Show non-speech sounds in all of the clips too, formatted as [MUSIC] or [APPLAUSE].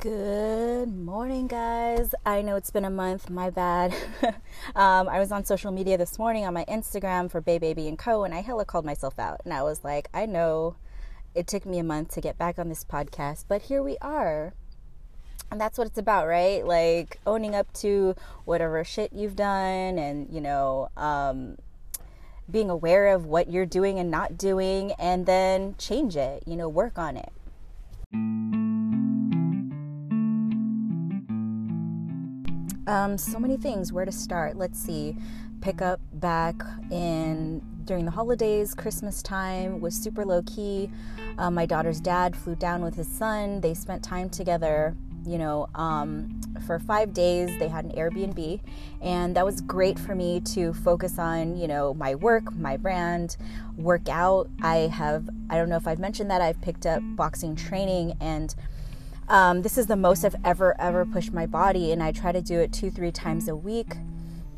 Good morning, guys. I know it's been a month, my bad. [LAUGHS] um, I was on social media this morning on my Instagram for Bay Baby and Co. and I hella called myself out. And I was like, I know it took me a month to get back on this podcast, but here we are. And that's what it's about, right? Like owning up to whatever shit you've done and, you know, um, being aware of what you're doing and not doing, and then change it, you know, work on it. Um, so many things. Where to start? Let's see. Pick up back in during the holidays, Christmas time was super low key. Um, my daughter's dad flew down with his son. They spent time together. You know, um, for five days they had an Airbnb, and that was great for me to focus on. You know, my work, my brand, work out. I have. I don't know if I've mentioned that I've picked up boxing training and um, this is the most I've ever, ever pushed my body, and I try to do it two, three times a week.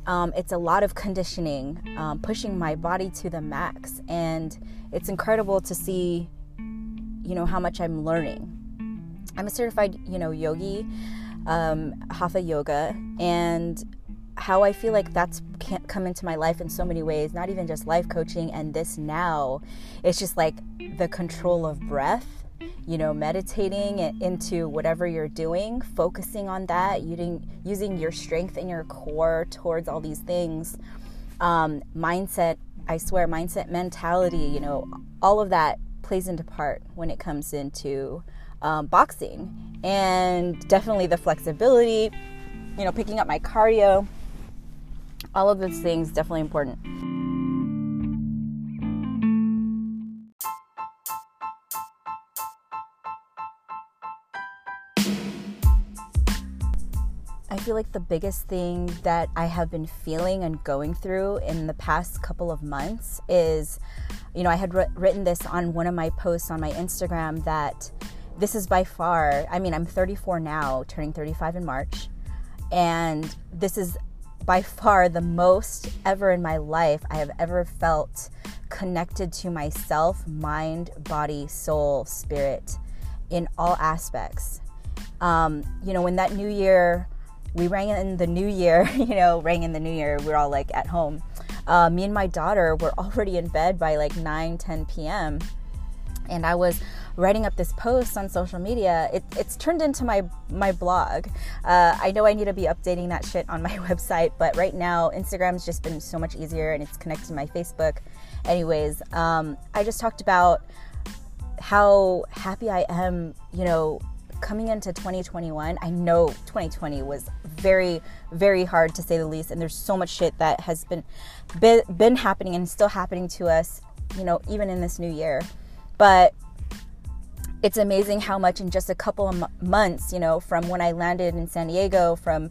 Um, it's a lot of conditioning, um, pushing my body to the max, and it's incredible to see, you know, how much I'm learning. I'm a certified, you know, yogi, um, hatha yoga, and how I feel like that's come into my life in so many ways, not even just life coaching and this now. It's just like the control of breath you know, meditating into whatever you're doing, focusing on that, using using your strength and your core towards all these things. Um, mindset, I swear, mindset, mentality, you know, all of that plays into part when it comes into um, boxing, and definitely the flexibility, you know, picking up my cardio. All of those things definitely important. Feel like the biggest thing that I have been feeling and going through in the past couple of months is, you know, I had written this on one of my posts on my Instagram that this is by far, I mean, I'm 34 now, turning 35 in March, and this is by far the most ever in my life I have ever felt connected to myself, mind, body, soul, spirit, in all aspects. Um, you know, when that new year, we rang in the new year, [LAUGHS] you know, rang in the new year. We're all like at home. Uh, me and my daughter were already in bed by like 9, 10 p.m. And I was writing up this post on social media. It, it's turned into my my blog. Uh, I know I need to be updating that shit on my [LAUGHS] website, but right now Instagram's just been so much easier and it's connected to my Facebook. Anyways, um, I just talked about how happy I am, you know, coming into 2021, I know 2020 was very, very hard to say the least, and there's so much shit that has been been, been happening and still happening to us, you know, even in this new year. But it's amazing how much in just a couple of m- months, you know, from when I landed in San Diego, from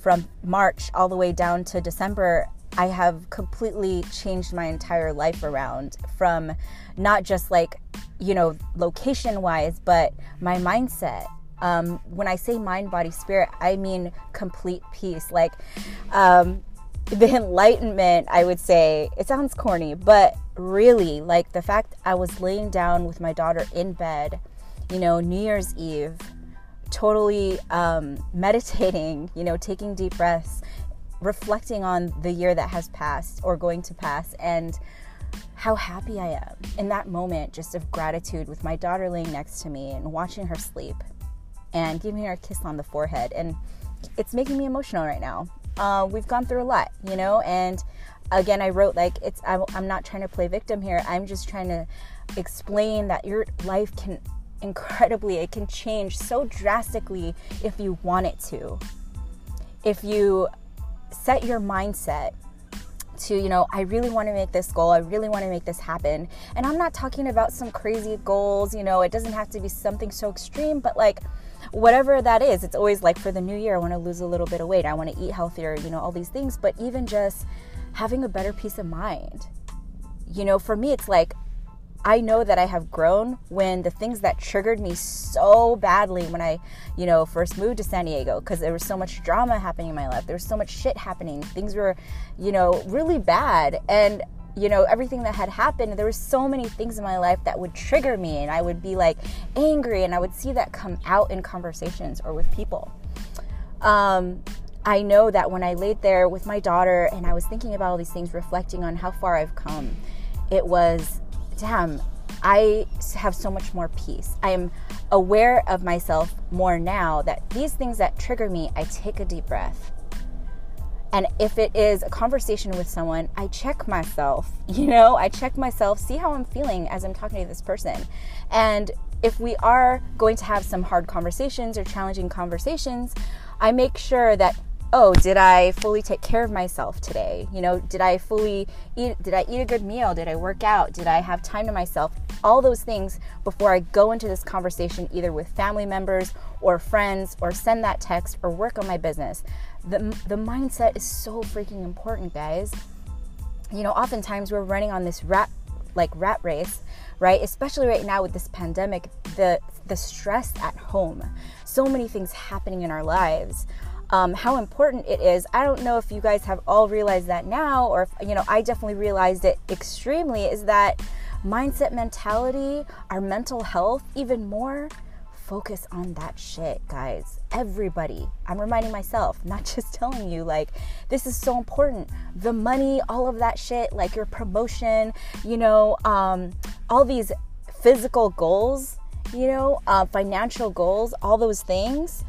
from March all the way down to December, I have completely changed my entire life around from not just like you know, location wise, but my mindset. Um, when I say mind, body, spirit, I mean complete peace. Like um, [LAUGHS] the enlightenment, I would say, it sounds corny, but really, like the fact I was laying down with my daughter in bed, you know, New Year's Eve, totally um, [LAUGHS] meditating, you know, taking deep breaths, reflecting on the year that has passed or going to pass, and how happy I am in that moment just of gratitude with my daughter laying next to me and watching her sleep and giving her a kiss on the forehead. And it's making me emotional right now. Uh, we've gone through a lot, you know, and again, I wrote like it's, I'm not trying to play victim here. I'm just trying to explain that your life can incredibly, it can change so drastically if you want it to. If you set your mindset to, you know, I really want to make this goal. I really want to make this happen. And I'm not talking about some crazy goals, you know, it doesn't have to be something so extreme, but like whatever that is, it's always like for the new year, I want to lose a little bit of weight. I want to eat healthier, you know, all these things. But even just having a better peace of mind, you know, for me, it's like I know that I have grown when the things that triggered me so badly when I, you know, first moved to San Diego because there was so much drama happening in my life. There was so much shit happening. Things were, you know, really bad. And you know everything that had happened there were so many things in my life that would trigger me and i would be like angry and i would see that come out in conversations or with people um, i know that when i laid there with my daughter and i was thinking about all these things reflecting on how far i've come it was damn i have so much more peace. I am aware of myself more now that these things that trigger me i take a deep breath. And if it is a conversation with someone, I check myself, [LAUGHS] you know, I check myself, see how I'm feeling as I'm talking to this person. And if we are going to have some hard conversations or challenging conversations, I make sure that oh, did I fully take care of myself today? You know, did I fully eat did I eat a good meal? Did I work out? Did I have time to myself? All those things before I go into this conversation either with family members or friends or send that text or work on my business. The the mindset is so freaking important, guys. You know, oftentimes we're running on this rat like rat race, right? Especially right now with this pandemic, the the stress at home. So many things happening in our lives um, how important it is. I don't know if you guys have all realized that now, or if, you know, I definitely realized it extremely is that mindset mentality, our mental health, even more focus on that shit, guys. Everybody. I'm reminding myself, not [LAUGHS] just telling you, like, this is so important. The money, all of that shit, like your promotion, you know, um, all these physical goals, you know, uh, financial goals, all those things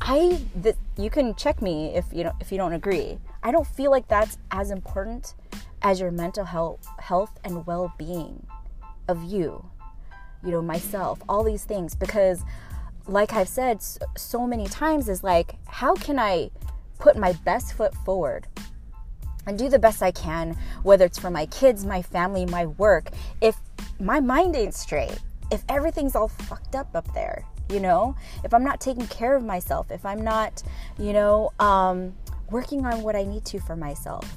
I that you can check me if you don't if you don't agree. I don't feel like that's as important as your mental health health and well-being of you. You know, myself, all these things because like I've said so many times is like how can I put my best foot forward and do the best I can whether it's for my kids, my family, my work if my mind ain't straight. If everything's all fucked up up there, you know? If i'm not taking care of myself if i'm not you know um, working on what i need to for myself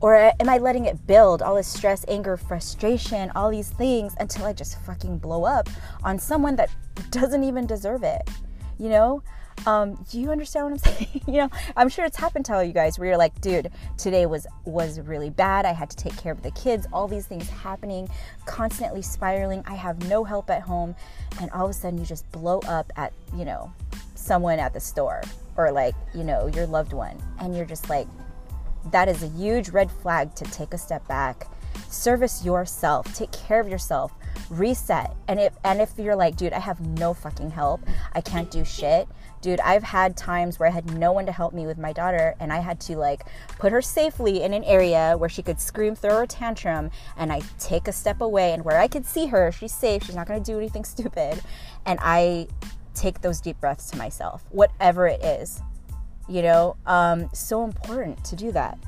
or am i letting it build all this stress anger frustration all these things until i just fucking blow up on someone that [LAUGHS] doesn't even deserve it you know um, do you understand what I'm [LAUGHS] saying? you know, I'm sure it's happened to all you guys where you're like, dude, today was was really bad. I had to take care of the kids. All these things happening, constantly spiraling. I have no help at home, and all of a sudden you just blow up at you know someone at the store or like you know your loved one, and you're just like, that is a huge red flag to take a step back, service yourself, take care of yourself reset. And if and if you're like dude i have no fucking help i can't do shit. Dude i've had times where i had no one to help me with my daughter and i had to like put her safely in an area where she could scream throw her tantrum and i take a step away and where i could see her she's safe she's not going to do anything [LAUGHS] stupid. And i take those deep breaths to myself whatever it is you know? Um so important to do that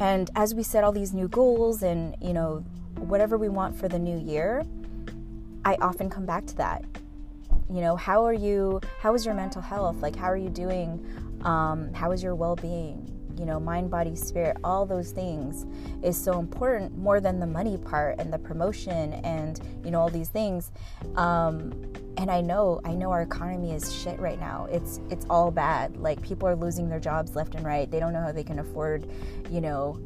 And as we set all these new goals and, you know, whatever we want for the new year, I often come back to that. You know, how are you? How is your mental health? Like, how are you doing? Um, how is your well being? You know, mind, body, spirit, all those things is so important more than the money part and the promotion and, you know, all these things. Um, and I know, I know our economy is shit right now. It's it's all bad. Like people are losing their jobs left and right. They don't know how they can afford, you know,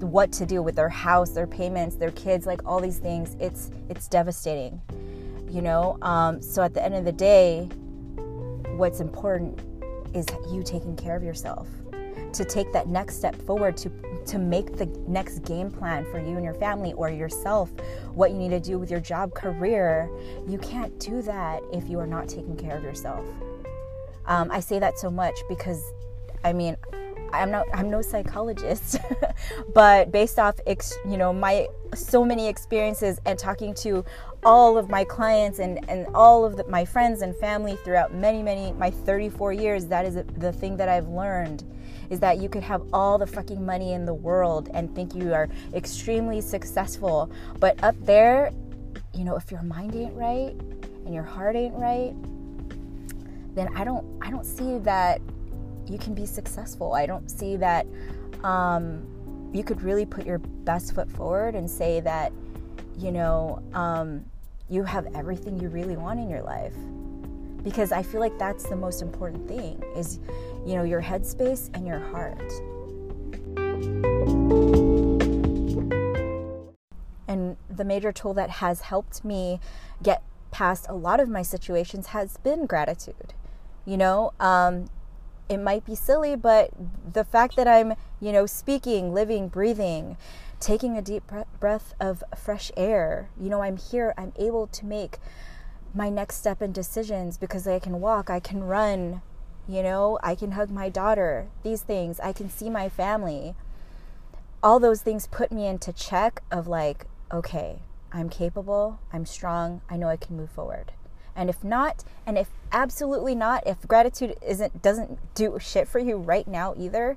what to do with their house, their payments, their kids, like all these things. It's it's devastating. You know, um, so at the end of the day, what's important is you taking care of yourself to take that next step forward to to make the next game plan for you and your family or yourself what you need to do with your job career you can't do that if you are not taking care of yourself. Um, i say that so much because i mean i'm not i'm no psychologist [LAUGHS] but based off ex, you know my so many experiences and talking to all of my clients and, and all of the, my friends and family throughout many many my 34 years that is the thing that i've learned is that you could have all the fucking money in the world and think you are extremely successful. But up there, you know, if your mind ain't right and your heart ain't right, then I don't I don't see that you can be successful. I don't see that um, you could really put your best foot forward and say that, you know, um, you have everything you really want in your life. Because I feel like that's the most important thing is, you know, your headspace and your heart. And the major tool that has helped me get past a lot of my situations has been gratitude. You know, um, it might be silly, but the fact that I'm, you know, speaking, living, breathing, taking a deep breath of fresh air, you know, I'm here, I'm able to make my next step in decisions because I can walk, I can run, you know, I can hug my daughter, these things, I can see my family. All those things put me into check of like, okay, I'm capable, I'm strong, I know I can move forward. And if not, and if absolutely not, if gratitude isn't doesn't do shit for you right now either,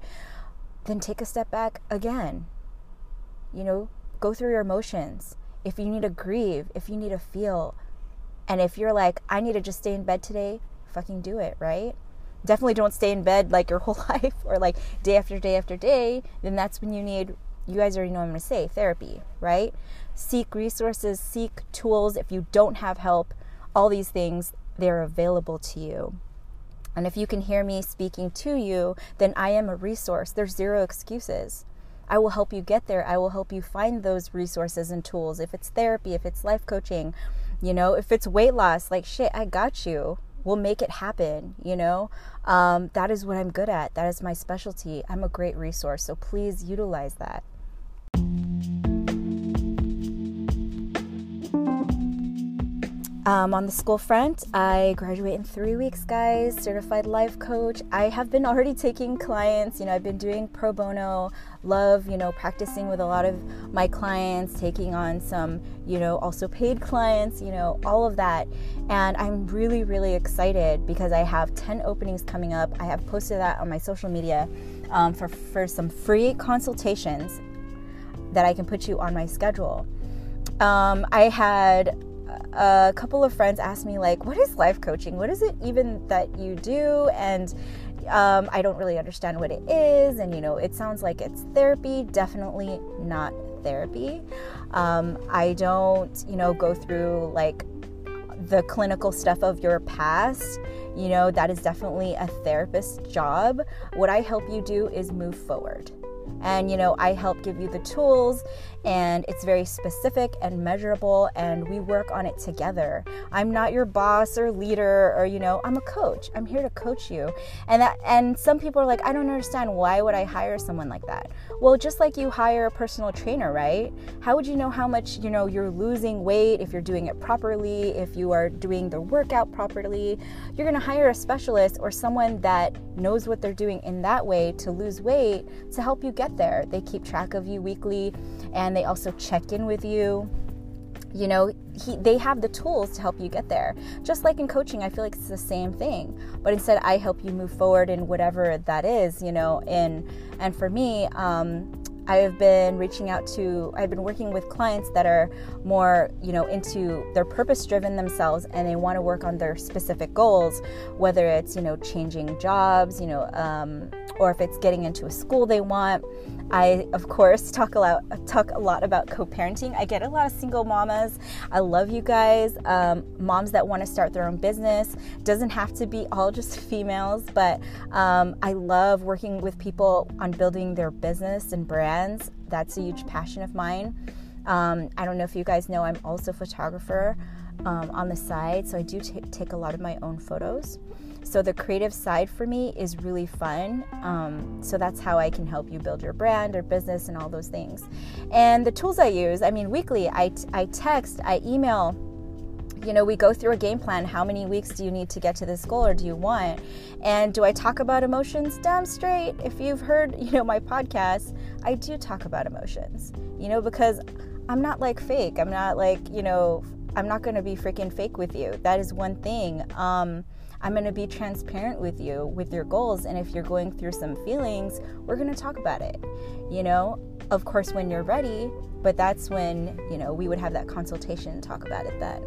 then take a step back again. You know, go through your emotions. If you need to grieve, if you need to feel, and if you're like, I need to just stay in bed today, fucking do it, right? Definitely don't stay in bed like your [LAUGHS] whole life or like day after day after day. Then that's when you need, you guys already know I'm gonna say, therapy, right? Seek resources, seek tools. If you don't have help, all these things, they're available to you. And if you can hear me speaking to you, then I am a resource. There's zero excuses. I will help you get there. I will help you find those resources and tools. If it's therapy, if it's life coaching, you know, if it's weight loss, like shit, I got you. We'll make it happen, you know? Um, that is what I'm good at. That is my specialty. I'm a great resource. So please utilize that. Um, on the school front, I graduate in three weeks, guys. Certified life coach. I have been already taking clients. You know, I've been doing pro bono. Love, you know, practicing with a lot of my clients, taking on some, you know, also paid clients. You know, all of that. And I'm really, really excited because I have 10 openings coming up. I have posted that on my social media um, for for some free consultations that I can put you on my schedule. Um, I had a couple of friends asked me like what is life coaching? What is it even that you do? And um, i don't really understand what it is. And you know it sounds like it's therapy. Definitely not therapy. Um, i don't you know go through like the clinical stuff of your past. You know that is definitely a therapist's job. What i help you do is move forward and you know i help give you the tools and it's very specific and measurable and we work on it together. I'm not your boss or leader or you know i'm a coach. I'm here to coach you. And that and some people are like i don't understand. Why would i hire someone like that? Well just like you hire a personal trainer right? How would you know how much you know you're losing weight if you're doing it properly if you are doing the workout properly? You're going to hire a specialist or someone that knows what they're doing in that way to lose weight to help you get there. They keep track of you weekly and they also check in with you. You know he, they have the tools to help you get there. Just like in coaching i feel like it's the same thing but instead i help you move forward in whatever that is you know and and for me um, I have been reaching out to, I've been working with clients that are more, you know, into their purpose driven themselves and they want to work on their specific goals, whether it's, you know, changing jobs, you know, um, or if it's getting into a school they want. I, of course, [LAUGHS] talk a lot, talk a lot about co-parenting. I get a lot of single mamas. I love you guys. Um, moms that want to start their own business. Doesn't have to be all just [LAUGHS] females, but um, I love working with people on building their business and brands. That's a huge passion of mine. Um, I don't know if you guys know, I'm also a photographer um, on the side, so I do t- take a lot of my own photos. So the creative side for me is really fun. Um, so that's how I can help you build your brand or business and all those things. And the tools I use, I mean, weekly, I, I text, I email. You know, we go through a game plan. How many weeks do you need to get to this goal or do you want? And do I talk about emotions? Damn straight. If you've heard, you know, my podcast, I do talk about emotions, you know, because I'm not like fake. I'm not like, you know, I'm not going to be freaking fake with you. That is one thing. Um, I'm going to be transparent with you with your goals. And if you're going through some feelings, we're going to talk about it. You know, of course, when you're ready, but that's when, you know, we would have that consultation and talk about it then.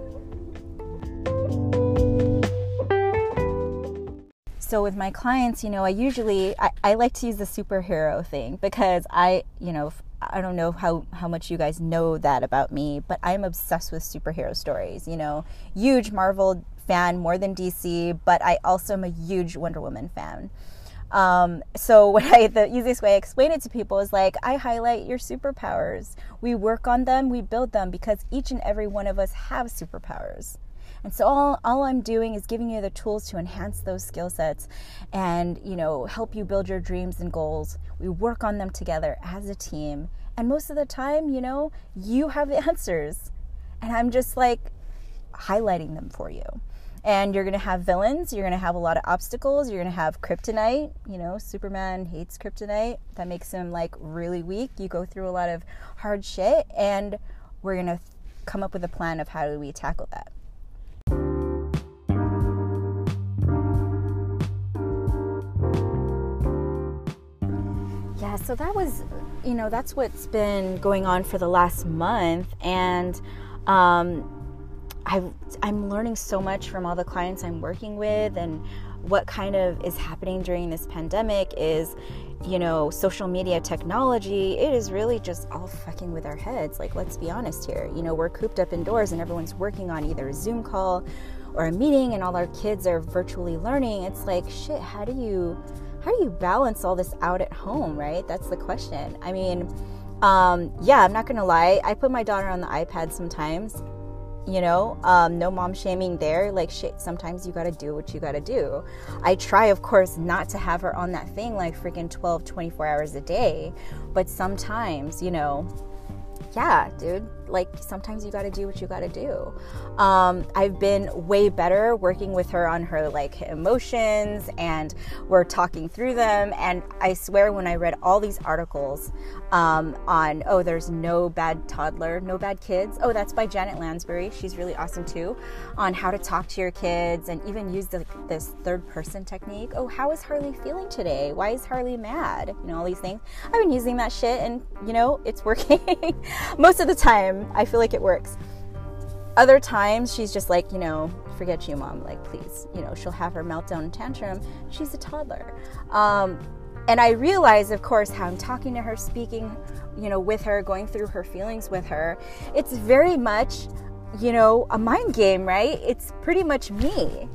So with my clients, you know, I usually I, I like to use the superhero thing because I, you know, I don't know how, how much you guys know that about me, but I'm obsessed with superhero stories. You know, huge Marvel fan more than DC, but I also am a huge Wonder Woman fan. Um, so [LAUGHS] what I the easiest way I explain it to people is like I highlight your superpowers. We work on them, we build them because each and every one of us have superpowers. And so all, all I'm doing is giving you the tools to enhance those skill sets and, you know, help you build your dreams and goals. We work on them together as a team. And most of the time, you know, you have the [LAUGHS] answers. And I'm just like highlighting them for you. And you're going to have villains. You're going to have a lot of obstacles. You're going to have kryptonite. You know superman hates kryptonite. That makes him like really weak. You go through a lot of hard shit. And we're going to come up with a plan of how do we tackle that so that was you know that's what's been going on for the last month. And um i I'm learning so much from all the clients I'm working with and what kind of is happening during this pandemic is you know social media technology. It is really just all fucking with our heads. Like let's be honest here. You know we're cooped up indoors and everyone's working on either a zoom call or a meeting and all our kids are virtually learning. It's like shit how do you how do you balance all this out at home right? That's the question. I mean um, yeah i'm not gonna lie. I put my daughter on the ipad sometimes you know? Um, no mom shaming there. Like shit sometimes you gotta do what you gotta do. I try of course not to have her on that thing like freaking 12 24 hours a day. But sometimes you know yeah dude like sometimes you got to do what you got to do. Um, I've been way better working with her on her like emotions, and we're talking through them. And I swear, when I read all these articles um, on oh, there's no bad toddler, no bad kids. Oh, that's by Janet Lansbury. She's really awesome too, on how to talk to your kids and even use the, this third person technique. Oh, how is Harley feeling today? Why is Harley mad? You know all these things. I've been using that shit, and you know it's working [LAUGHS] most of the time I feel like it works. Other times she's just like, you know, forget you, mom. Like, please, you know, she'll have her meltdown tantrum. She's a toddler. Um, and I realize, of course, how I'm talking to her, speaking, you know, with her, going through her feelings with her. It's very much, you know, a mind game, right? It's pretty much me.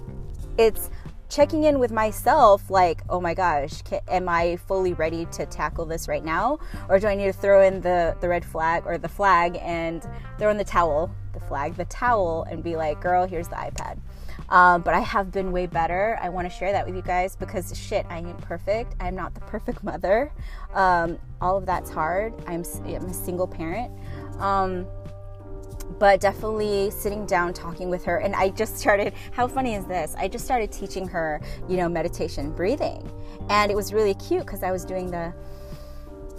It's checking in with myself like oh my gosh can, am i fully ready to tackle this right now? Or do i need to throw in the the red flag or the flag and throw in the towel the flag the towel and be like girl here's the ipad. Um, but i have been way better. I want to share that with you guys because shit i ain't perfect. I'm not the [LAUGHS] perfect mother. Um, all of that's hard. I'm, I'm a single parent. Um, but definitely sitting down talking with her. And i just started how funny is this? I just started teaching her you know meditation breathing. And it was really cute because i was doing the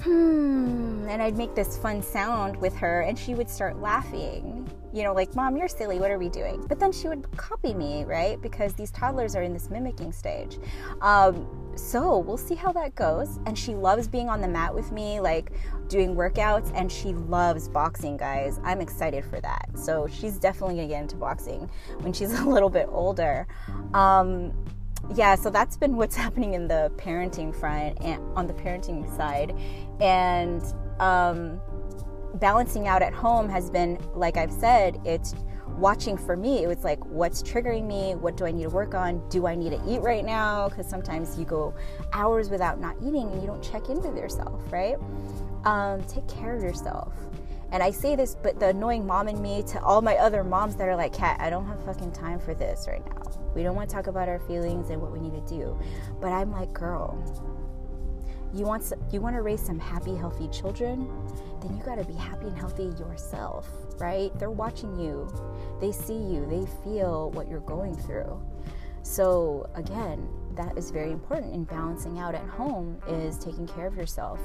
hmm and i'd make this fun sound with her and she would start laughing you know like mom you're silly. What are we doing? But then she would copy me right? Because these toddlers are in this mimicking stage. Um, so we'll see how that goes. And she loves being on the mat with me like doing workouts and she loves boxing guys. I'm excited for that. So she's definitely gonna get into boxing when she's [LAUGHS] a little bit older. Um, yeah so that's been what's [LAUGHS] happening in the parenting front and on the parenting side. And um, balancing out at home has been like i've said it's watching for me. It was like what's triggering me? What do i need to work on? Do i need to eat right now? Because sometimes you go hours without not eating and you don't check in with yourself right um, take care of yourself. And i say this but the annoying mom in me to all my other moms that are like kat i don't have fucking time for this right now. We don't want to talk about our feelings and what we need to do. But i'm like girl you want you want to raise some happy healthy children? Then you got to be happy and healthy yourself right? They're watching you. They see you. They feel what you're going through. So again that is very important in balancing out at home is taking care of yourself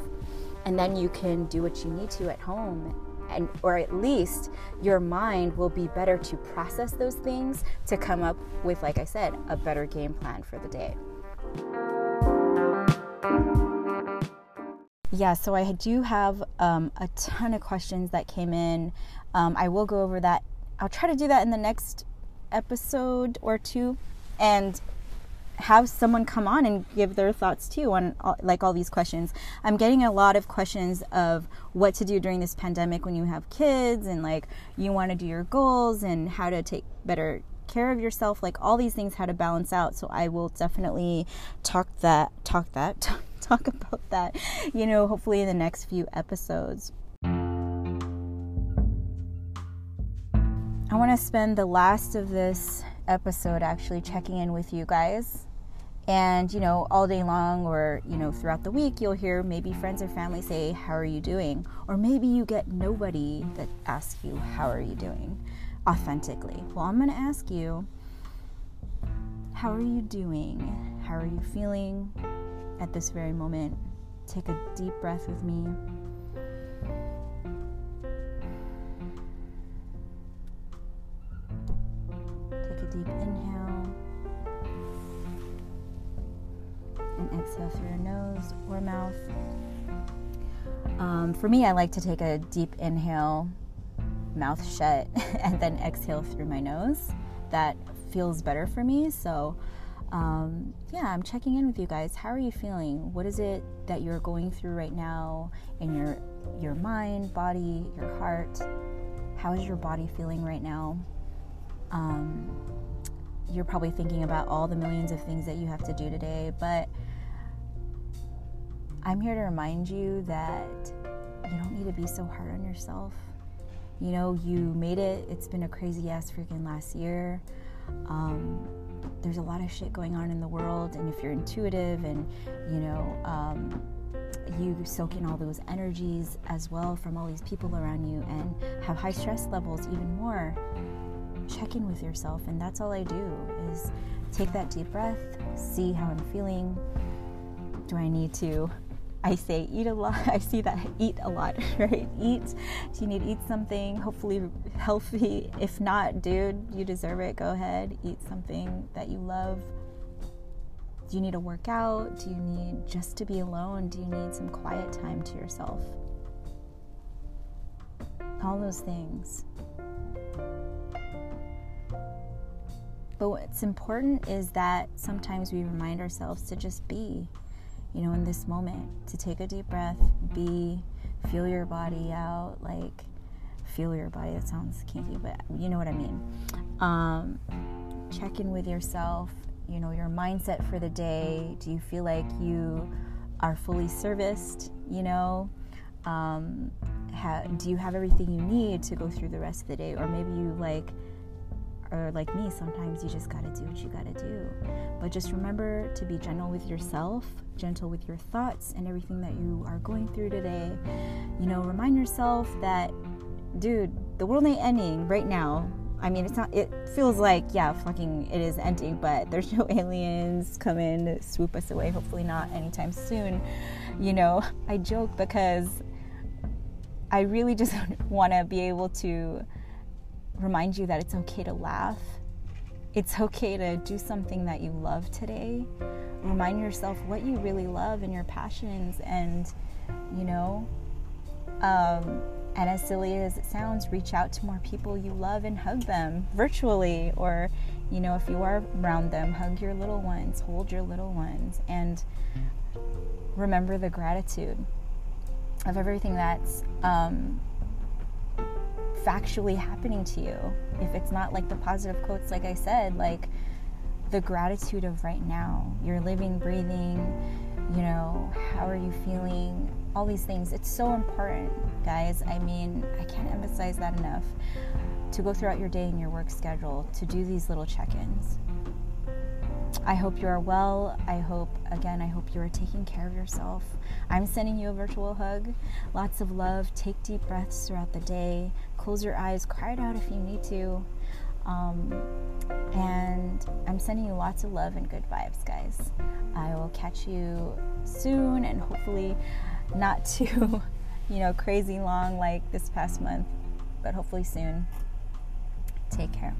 and then you can do what you need to at home and or at least your mind will be better to process those things to come up with like i said a better game plan for the day yeah, so I do have um, a ton of questions that came in. Um, I will go over that. I'll try to do that in the next episode or two and have someone come on and give their thoughts too on all, like all these questions. I'm getting a lot of questions of what to do during this pandemic when you have kids and like you want to do your goals and how to take better care of yourself. Like all these things how to balance out. So I will definitely talk that, talk that, [LAUGHS] talk about that, you know, hopefully in the next few episodes. I want to spend the last of this episode actually checking in with you guys. And, you know, all day long or, you know, throughout the week, you'll hear maybe friends or family say, How are you doing? Or maybe you get nobody that asks you, How are you doing? authentically. Well, I'm going to ask you, How are you doing? How are you feeling at this very moment? Take a deep breath with me. Deep inhale and exhale through your nose or mouth. Um, for me, I like to take a deep inhale, mouth shut, [LAUGHS] and then exhale through my nose. That feels better for me. So, um, yeah, I'm checking in with you guys. How are you feeling? What is it that you're going through right now in your your mind, body, your heart? How is your body feeling right now? Um, you're probably thinking about all the millions of things that you have to do today, but I'm here to remind you that you don't need to be so hard on yourself. You know, you made it. It's been a crazy ass freaking last year. Um, there's a lot of shit going on in the world, and if you're intuitive and you know, um, you soak in all those energies as well from all these people around you and have high stress levels even more check in with yourself and that's all i do is take that deep breath see how i'm feeling. Do i need to i say eat a lot [LAUGHS] i see that eat a lot [LAUGHS] right? Eat do you need to eat something? Hopefully healthy. If not dude you deserve it. Go ahead eat something that you love. Do you need to work out? Do you need just to be alone? Do you need some quiet time to yourself? All those things But what's important is that sometimes we remind ourselves to just be, you know, in this moment, to take a deep breath, be, feel your body out, like feel your body. That sounds kinky, but you know what I mean. Um, check in with yourself, you know, your mindset for the day. Do you feel like you are fully serviced, you know? Um, ha- do you have everything you need to go through the rest of the day? Or maybe you like, or like me, sometimes you just gotta do what you gotta do. But just remember to be gentle with yourself, gentle with your thoughts, and everything that you are going through today. You know, remind yourself that, dude, the world ain't ending right now. I mean, it's not, it feels like, yeah, fucking it is ending, but there's no [LAUGHS] aliens coming swoop us away. Hopefully, not anytime soon. You know, [LAUGHS] I joke because I really just [LAUGHS] want to be able to remind you that it's okay to laugh. It's okay to do something that you love today. Remind yourself what you really love and your passions, and you know, um, and as silly as it sounds, reach out to more people you love and hug them virtually, or you know, if you are around them, hug your little ones, hold your little ones, and remember the gratitude of everything that's um, factually happening to you. If it's not like the positive quotes, like I said, like the gratitude of right now, you're living, breathing, you know, how are you feeling? All these things. It's so important, guys. I mean, I can't emphasize that enough to go throughout your day and your work schedule to do these little check ins. I hope you are well. I hope, again, I hope you are taking care of yourself. I'm sending you a virtual hug. Lots of love. Take deep breaths throughout the day. Close your eyes. Cry it out if you need to. Um, and I'm sending you lots of love and good vibes, guys. I will catch you soon and hopefully not [LAUGHS] too, you know, crazy long like this past month, but hopefully soon. Take care.